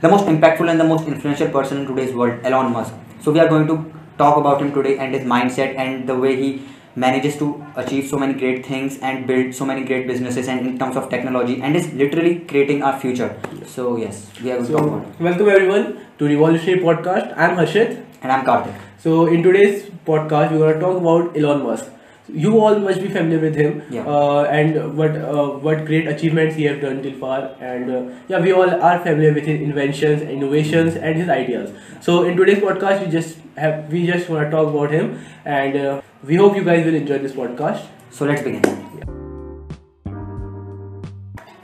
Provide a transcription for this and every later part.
the most impactful and the most influential person in today's world, Elon Musk. So we are going to talk about him today and his mindset and the way he manages to achieve so many great things and build so many great businesses and in terms of technology and is literally creating our future. So yes, we are going to talk about it. welcome everyone to Revolutionary Podcast. I'm Harshit. And I'm Karthik. So in today's podcast, we're gonna talk about Elon Musk. You all must be familiar with him, Yeah. uh, and what uh, what great achievements he have done till far. And uh, yeah, we all are familiar with his inventions, innovations, and his ideas. So in today's podcast, we just have we just wanna talk about him, and uh, we hope you guys will enjoy this podcast. So let's begin.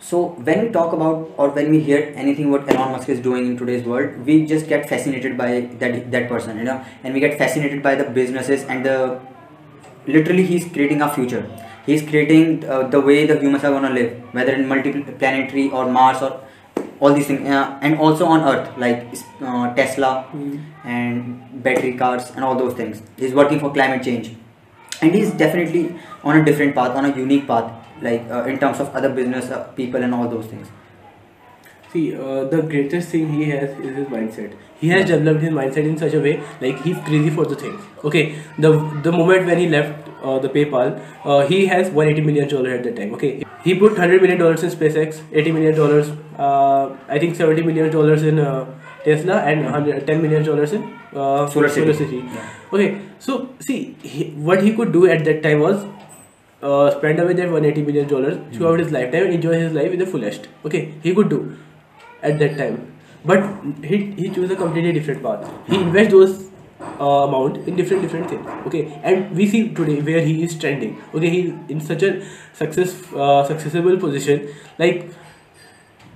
So when we talk about or when we hear anything what Elon Musk is doing in today's world, we just get fascinated by that that person, you know, and we get fascinated by the businesses and the literally he's creating a future. He's creating uh, the way the humans are gonna live, whether in multi-planetary or Mars or all these things, uh, and also on Earth like uh, Tesla and battery cars and all those things. He's working for climate change and he's definitely on a different path on a unique path like uh, in terms of other business uh, people and all those things See, uh, the greatest thing he has is his mindset. He has developed his mindset in such a way, like he's crazy for the thing Okay, the the moment when he left uh, the PayPal, uh, he has 180 million dollars at that time. Okay, he put 100 million dollars in SpaceX, 80 million dollars, uh, I think 70 million dollars in uh, Tesla, and 100, 10 million dollars in uh, Solar City. Yeah. Okay, so see, he, what he could do at that time was uh, spend away that 180 million dollars throughout his lifetime and enjoy his life in the fullest. Okay, he could do at that time, but he he chose a completely different path. He invests those uh, amount in different different things. Okay, and we see today where he is trending. Okay, he's in such a success uh, successful position. Like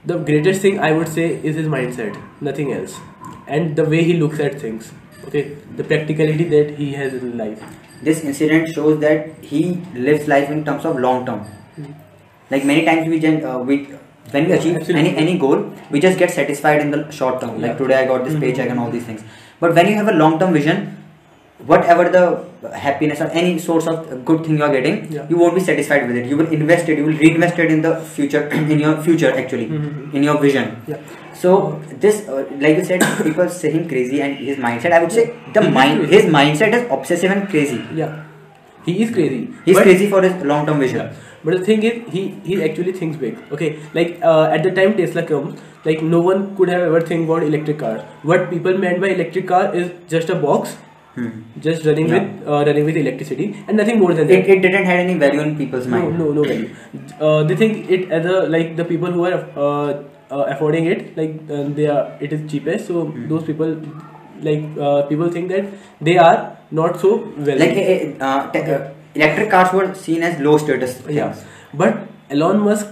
the greatest thing I would say is his mindset, nothing else, and the way he looks at things. Okay, the practicality that he has in life. this incident shows that he lives life in terms of long term like many times we gen- uh, we when we achieve Absolutely. any any goal we just get satisfied in the short term like today i got this Mhm. paycheck and all these things but when you have a long term vision whatever the happiness or any source of good thing you are getting you won't be satisfied with it you will invest it you will reinvest it in the future in your future actually Mhm. in your vision so this uh, like you said people say him crazy and his mindset i would say the mind his mindset is obsessive and crazy Yeah, he is crazy. He's crazy for his long term vision. Yeah. But the thing is, he he actually thinks big. Okay, like uh, at the time Tesla comes, like no one could have ever think about electric cars. What people meant by electric car is just a box, Hmm. just running Yeah. with uh, running with electricity, and nothing more than that. It, it didn't have any value in people's no, mind. no, no value. Uh, they think it as a like the people who are uh, uh, affording it, like uh, they are it is cheapest. So Hmm. those people, like uh, people think that they are not so well. Like uh, electric cars were seen as low status. Yeah, but Elon Musk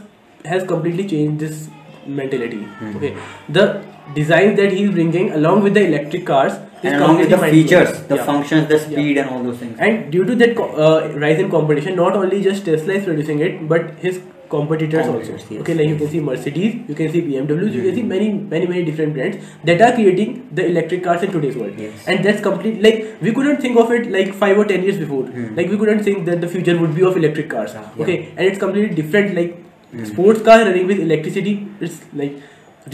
has completely changed this mentality. Hmm. Okay, the designs that he's bringing along with the electric cars And along with the features, the Yeah. functions, the speed, and all those things. And due to that co- uh, rise in competition, not only just Tesla is producing it, but his competitors, also. yes, okay, like you can see Mercedes, you can see BMWs, you can see Mhm. many, many, many different brands that are creating the electric cars in today's world. Yes. And that's complete. Like we couldn't think of it like five or ten years before. Mhm. Like we couldn't think that the future would be of electric cars. Yeah. Okay, and it's completely different. Like Mhm. sports car running with electricity, it's like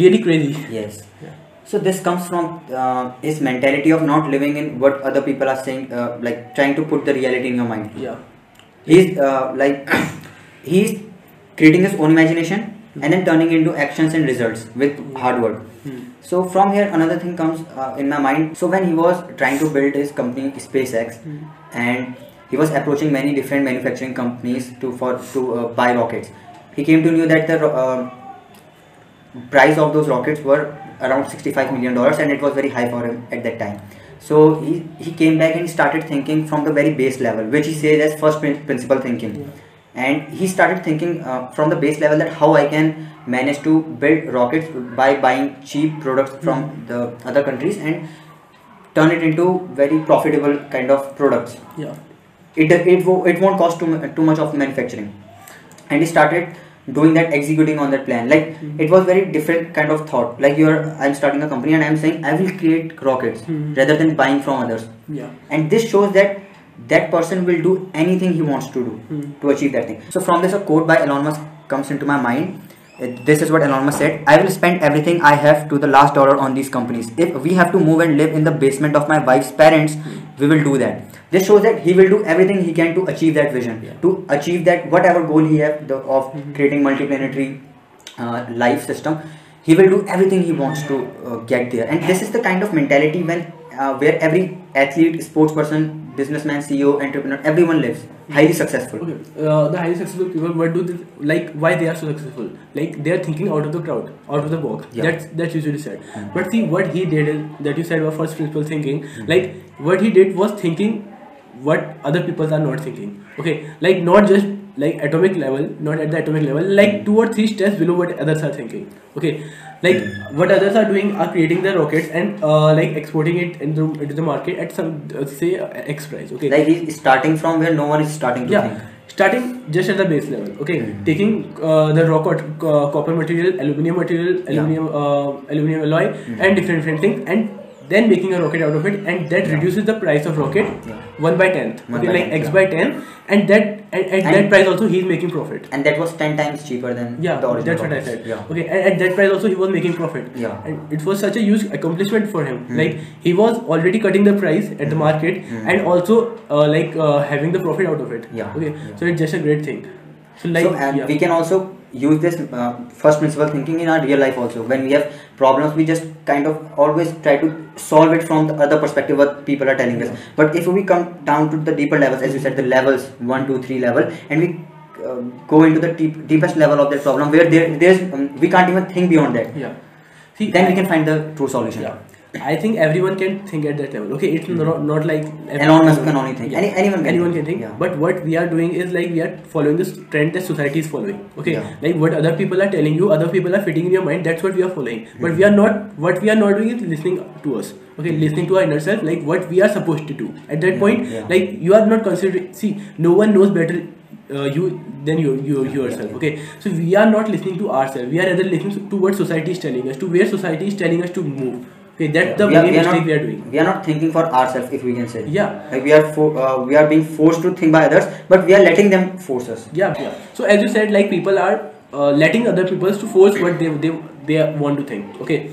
really crazy. Yes. Yeah. So this comes from uh, his mentality of not living in what other people are saying, uh, like trying to put the reality in your mind. Yeah. He's uh, like he's creating his own imagination and then turning into actions and results with hard work. Hmm. So from here, another thing comes uh, in my mind. So when he was trying to build his company SpaceX, Hmm. and he was approaching many different manufacturing companies to for to uh, buy rockets, he came to know that the uh, price of those rockets were around 65 million dollars, and it was very high for him at that time. So he, he came back and started thinking from the very base level, which he says as first prin- principle thinking Yeah. and he started thinking uh, from the base level that how I can manage to build rockets by buying cheap products from the other countries and turn it into very profitable kind of products. Yeah. It it, it won't cost too, too much of manufacturing, and he started doing that executing on that plan like Mhm. it was very different kind of thought like you're i'm starting a company and i'm saying i will create rockets Mhm. rather than buying from others Yeah. and this shows that that person will do anything he wants to do Hmm. to achieve that thing so from this a quote by elon musk comes into my mind this is what Elon Musk said. I will spend everything I have to the last dollar on these companies. If we have to move and live in the basement of my wife's parents, we will do that. This shows that he will do everything he can to achieve that vision, Yeah. to achieve that whatever goal he have the, of creating multiplanetary uh, life system. He will do everything he wants to uh, get there, and this is the kind of mentality when uh, where every athlete, sports person, businessman, CEO, entrepreneur, everyone lives highly successful. Okay, uh, the highly successful people, what do they like? Why they are so successful? Like they are thinking out of the crowd, out of the box. Yeah. That's that's usually said. But see, what he did is that you said was first principle thinking. Like what he did was thinking what other people are not thinking. Okay, like not just like atomic level, not at the atomic level, like two or three steps below what others are thinking. Okay, like what others are doing are creating the rockets and uh, like exporting it into, into the market at some uh, say uh, X price. Okay, Like starting from where no one is starting to yeah think. starting just at the base level okay Mhm. taking uh, the cot- uh, copper material aluminum material Yeah. aluminum uh, aluminum alloy Mhm. and different different things and then making a rocket out of it and that Yeah. reduces the price of rocket Yeah. 1 by 10th One okay by like 10th, x yeah. by 10 and that and at that price also he is making profit And that was 10 times cheaper than yeah the original. that's what i said Yeah. okay and at that price also he was making profit Yeah. and it was such a huge accomplishment for him Hmm. like he was already cutting the price at the Hmm. market Hmm. and also uh, like uh, having the profit out of it Yeah. okay Yeah. so it's just a great thing so like so, and yeah. we can also use this uh, first principle thinking in our real life also. When we have problems, we just kind of always try to solve it from the other perspective what people are telling us. But if we come down to the deeper levels, as you said, the levels one, two, three level, and we uh, go into the deep, deepest level of that problem where there, there's um, we can't even think beyond that. yeah see Then we can find the true solution. yeah I think everyone can think at that level. Okay, it's not, not like Elon Musk can only think. Any- anyone can anyone think. can think. Yeah. But what we are doing is like we are following this trend that society is following. Okay, Yeah. like what other people are telling you, other people are fitting in your mind. That's what we are following. But Hmm. we are not. What we are not doing is listening to us. Okay, listening to our inner self, like what we are supposed to do. At that Yeah, point, yeah. like you are not considering. See, no one knows better. Uh, you than you you yourself yeah. okay so we are not listening to ourselves we are rather listening to what society is telling us to where society is telling us to move okay that's the we are, main we mistake not, we are doing. we are not thinking for ourselves if we can say. Yeah. Like we are for, uh, we are being forced to think by others but we are letting them force us. Yeah yeah. So as you said like people are uh, letting other people to force what they, they they want to think. Okay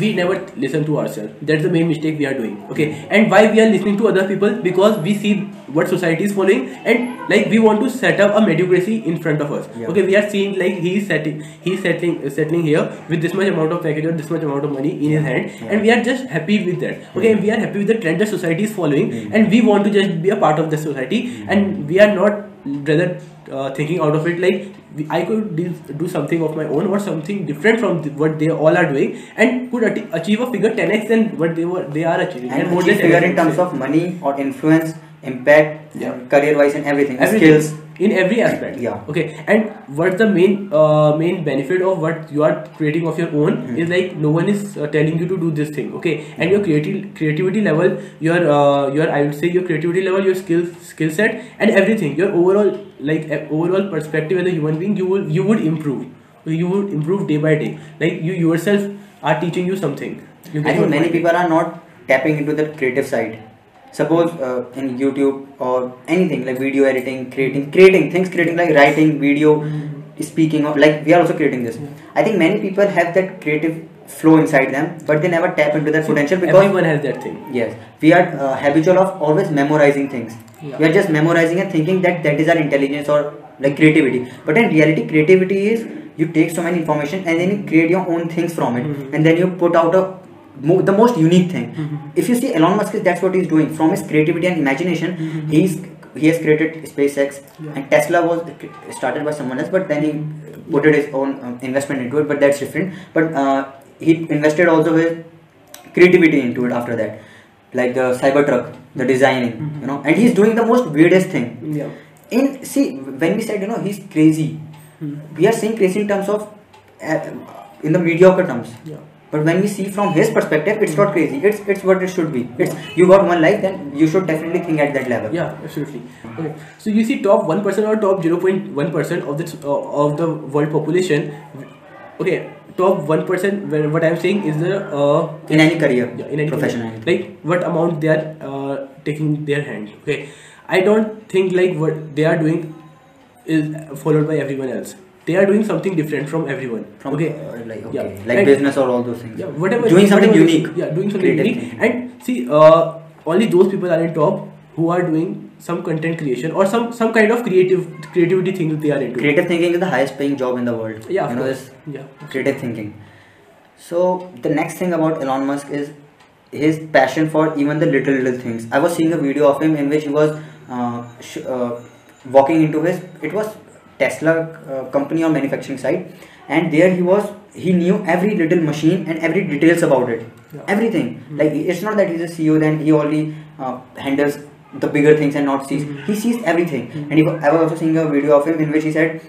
we never listen to ourselves. That's the main mistake we are doing okay? And why we are listening to other people? Because we see what society is following and like we want to set up a mediocrity in front of us Yeah. okay? We are seeing like he's setting he's settling settling here with this much amount of package or this much amount of money in his hand Yeah. and we are just happy with that okay? We are happy with the trend that society is following Mm. and we want to just be a part of the society and we are not rather uh, thinking out of it like I could do, something of my own or something different from th- what they all are doing and could achieve a figure 10x than what they were they are achieving and more achieve than figure in terms of money or influence impact Yeah. career wise and everything, Everything. skills in every aspect. Yeah. okay. And what's the main uh, main benefit of what you are creating of your own Hmm. is like no one is uh, telling you to do this thing. Okay. And your creative creativity level your uh, your i would say your creativity level your skill skill set and everything your overall like overall perspective as a human being you will you would improve. You would improve day by day. Like you yourself are teaching you something. You I think many people are not tapping into the creative side. Suppose uh, in YouTube or anything like video editing, creating, creating things, creating like writing, video, Mm-hmm. speaking of like we are also creating this. I think many people have that creative flow inside them, but they never tap into that potential because everyone has that thing yes, we are uh, habitual of always memorizing things. Yeah. We are just memorizing and thinking that that is our intelligence or like creativity. But in reality, creativity is you take so many information and then you create your own things from it, Mhm. and then you put out a mo- the most unique thing. Mhm. If you see Elon Musk, that's what he's doing from his creativity and imagination. Mhm. He's he has created SpaceX Yeah. and Tesla was started by someone else, but then he put it his own um, investment into it. But that's different. But uh, he invested also his creativity into it after that, like the Cybertruck, the designing, Mhm. you know, and he's doing the most weirdest thing. yeah In see when we said you know he's crazy, Hmm. we are saying crazy in terms of uh, in the mediocre terms. yeah But when we see from his perspective, it's not crazy. It's it's what it should be. It's you got one life, then you should definitely think at that level. Yeah, absolutely. Okay, so you see, top one percent or top zero point one percent of this uh, of the world population. Okay, top one percent. What I'm saying is the uh, In any career, yeah, in any profession, career, like what amount they are uh, taking their hand. Okay, I don't think like what they are doing is followed by everyone else. They are doing something different from everyone. From okay, uh, like okay, Yeah. like And- business or all those things. yeah, whatever. Doing something whatever- unique. Yeah, doing something Creative unique. thinking. And see, uh, only those people are in top who are doing some content creation or some some kind of creative creativity thing that they are into. Creative thinking is the highest paying job in the world. Yeah, of you know course. this Yeah. creative thinking. So the next thing about Elon Musk is his passion for even the little little things. I was seeing a video of him in which he was uh, sh- uh, walking into his it was Tesla uh, company or manufacturing site, and there he was. He knew every little machine and every details about it. Yeah. Everything. Like it's not that he's a CEO then he only uh, handles the bigger things and not sees. He sees everything. And he, I was also seeing a video of him in which he said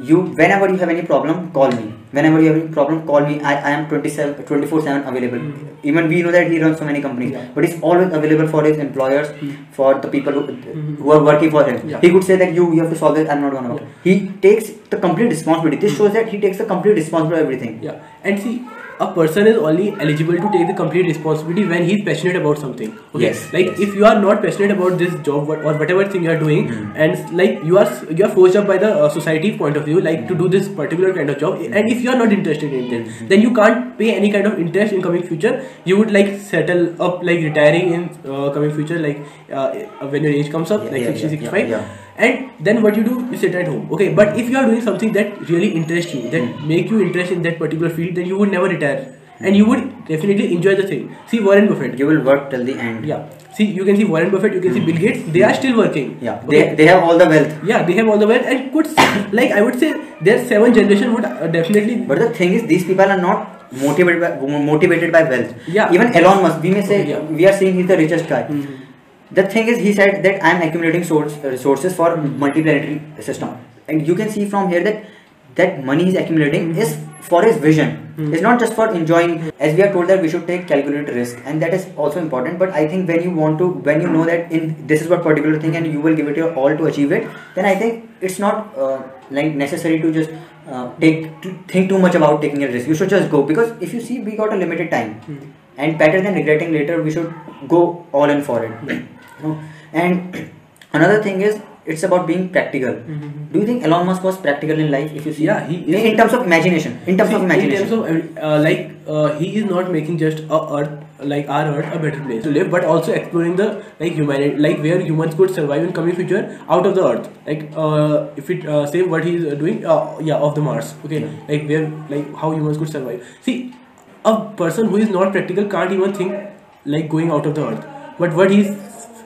you whenever you have any problem call me. Whenever you have any problem call me. I, I am 27 24 7 available. Mm-hmm. Even we know that he runs so many companies Yeah. but he's always available for his employers mm-hmm. for the people who, mm-hmm. who are working for him. Yeah. he could say that you you have to solve this. I'm not gonna Yeah. he takes the complete responsibility. This shows that he takes the complete responsibility of everything. Yeah, and see, a person is only eligible to take the complete responsibility when he is passionate about something. Okay, Yes, like yes. if you are not passionate about this job or whatever thing you are doing, Hmm. and like you are you are forced up by the uh, society point of view, like to do this particular kind of job, and if you are not interested in it, Hmm. then you can't pay any kind of interest in coming future. You would like settle up like retiring in uh, coming future, like uh, when your age comes up, Yeah, like yeah, 60, yeah, 65 yeah, and then what you do you sit at home okay but if you are doing something that really interests you that Hmm. make you interest in that particular field then you would never retire and you would definitely enjoy the thing see warren buffett you will work till the end yeah see you can see warren buffett you can see bill gates they are still working yeah okay? they, they have all the wealth yeah they have all the wealth and could like i would say their seven generation would uh, definitely But the thing is, these people are not motivated by motivated by wealth. Yeah. Even Elon Musk, we may say Yeah. we are saying he's the richest guy. Mhm. The thing is, he said that I am accumulating source, resources for multiplanetary system, and you can see from here that that money he's accumulating is for his vision. Mhm. It's not just for enjoying. As we are told that we should take calculated risk, and that is also important. But I think when you want to, when you know that in this is what particular thing, and you will give it your all to achieve it, then I think it's not uh, like necessary to just uh, take to think too much about taking a risk. You should just go because if you see, we got a limited time, Mhm. and better than regretting later, we should go all in for it. You know? And another thing is, it's about being practical. Mhm. Do you think Elon Musk was practical in life? If you see, Yeah, he in, is- in terms of imagination. In terms See, of imagination. In terms of uh, like uh, he is not making just a earth like our earth a better place to live, but also exploring the like humanity, like where humans could survive in coming future out of the earth. Like uh, if it uh, say what he is doing, uh, yeah, of the Mars. Okay, Yeah. like where like how humans could survive. See, a person who is not practical can't even think like going out of the earth. But what he's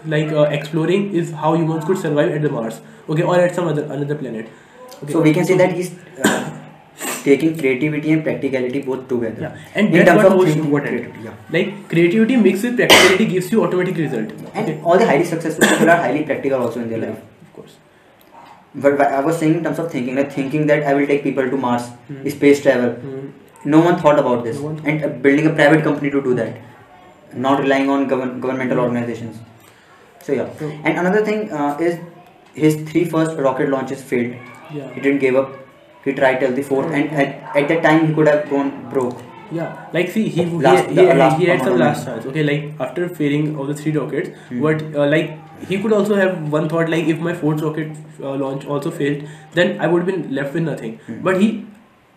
like uh, exploring is how humans could survive at the Mars. Okay, or at some other another planet. Okay. So we can say that he's uh, taking creativity and practicality both together. Yeah, and in terms what of thinking important. creativity, Yeah. Like creativity mixed with practicality gives you automatic result. And Okay. all the highly successful people are highly practical also in their Yeah, life. of course. But I was saying in terms of thinking, like thinking that I will take people to Mars, Hmm. space travel. Mm. No one thought about this, No thought. and uh, building a private company to do that, not relying on govern- governmental Hmm. organizations. So yeah, and another thing uh, is his three first rocket launches failed. Yeah. He didn't give up. He tried till the fourth, and at, at that time he could have gone broke. Yeah, like see, he he, Last- he, the he, last he had some last chance. Okay, like after failing of the three rockets, Hmm. what uh, like he could also have one thought like if my fourth rocket uh, launch also failed, then I would have been left with nothing. Hmm. But he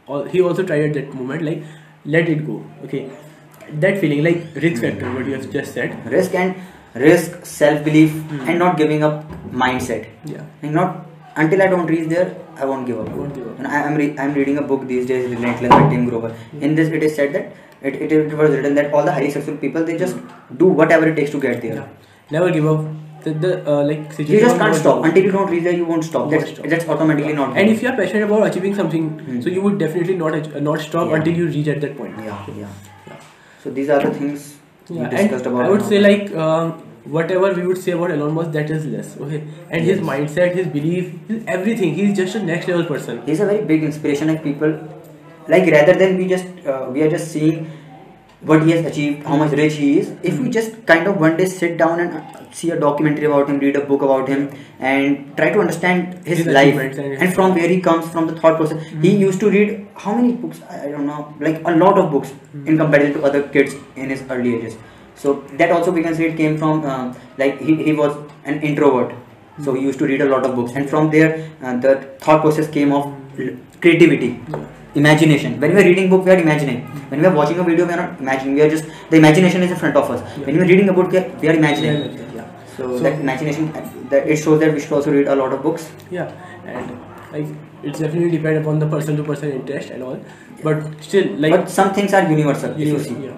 al- he also tried at that moment like let it go. Okay, that feeling like risk factor what you have just said. Risk and risk, self belief, Hmm. and not giving up mindset. Yeah. And not until I don't reach there, I won't give up. I won't give up. And I, am re- I'm reading a book these days, Relentless by Tim Grover. In this, it is said that it, it, it was written that all the highly successful people they just do whatever it takes to get there. Yeah. Never give up. The, the uh, like situation. You just can't stop until you don't reach there. You won't stop. That's stop. that's automatically not. And if you are passionate about achieving something, Hmm. so you would definitely not ach- uh, not stop Yeah. until you reach at that point. yeah, yeah. Yeah. So these are the things we Yeah, discussed and about. I would say like um, whatever we would say about Elon Musk, that is less. Okay, and his mindset, his belief, his everything. He's just a next level person. he's a very big inspiration of people like rather than we just uh, we are just seeing what he has achieved how much rich he is if we just kind of one day sit down and uh, see a documentary about him read a book about him and try to understand his, His life and- and from where he comes from the thought process he used to read how many books i I don't know like a lot of books in comparison to other kids in his early ages so that also we can say it came from um, like he, he was an introvert. So he used to read a lot of books. And from there uh, the thought process came of creativity. Imagination. When we are reading book we are imagining. When we are watching a video we are not imagining. We are just the imagination is in front of us. When we are reading a book we are, imagining. Yeah. so, that imagination that it shows that we should also read a lot of books. Yeah, and like it's definitely depend upon the person to person interest and all, but still like but some things are universal if you see. yeah,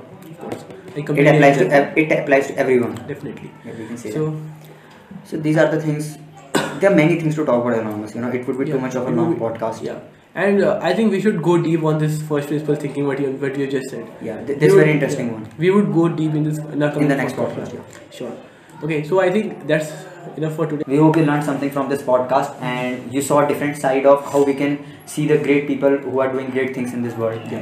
It applies to ev- it applies to everyone definitely. yeah, we can say So that. so these are the things there are many things to talk about Elon Musk. You know it would be too much of a long be- podcast Yeah, and uh, I think we should go deep on this first principle thinking what you what you just said. yeah th- this very interesting yeah, one We would go deep in this in, In the next podcast, Yeah. Sure. Okay, so I think that's enough for today. We hope you learned something from this podcast and you saw a different side of how we can see the great people who are doing great things in this world.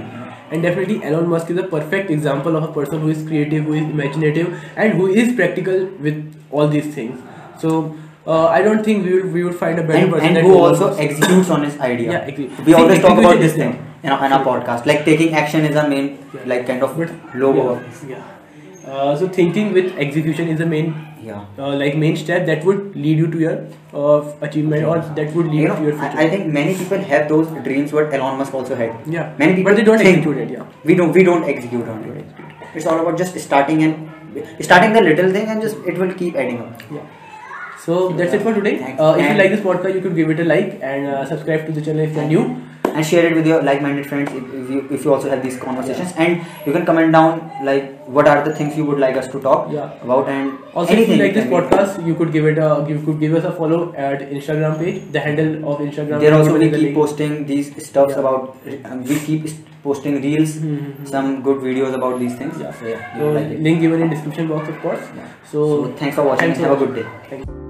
And definitely, Elon Musk is a perfect example of a person who is creative, who is imaginative, and who is practical with all these things. So, uh, I don't think we would we would find a better And, person. and who also Musk. executes on his idea. Yeah, agree. We See, always talk about this is thing in our, in our podcast. Like taking action is our main, Yeah. like kind of But logo. Yeah. yeah. Uh, so thinking with execution is the main, Yeah. uh, like main step that would lead you to your uh, achievement, or that would lead You you to your know, future. I, I think many people have those dreams what Elon Musk also had. yeah. Many people but they don't execute it. Yeah. we don't we don't execute on it. It's all about just starting and starting the little thing and just it will keep adding up. Yeah. So that's it for today. Uh, if you like this podcast, you could give it a like and uh, subscribe to the channel if you're new. And share it with your like-minded friends if, if you if you also have these conversations and you can comment down like what are the things you would like us to talk Yeah. about and Also, if you like this can be- podcast, you could give it a you could give us a follow at Instagram page. The handle of Instagram. there is also we in the keep posting these stuffs Yeah. about um, we keep posting reels Mhm. some good videos about these things Yeah. so yeah So like link given in description box, of course. Yeah. So, so thanks for watching thanks have a good day Thank you.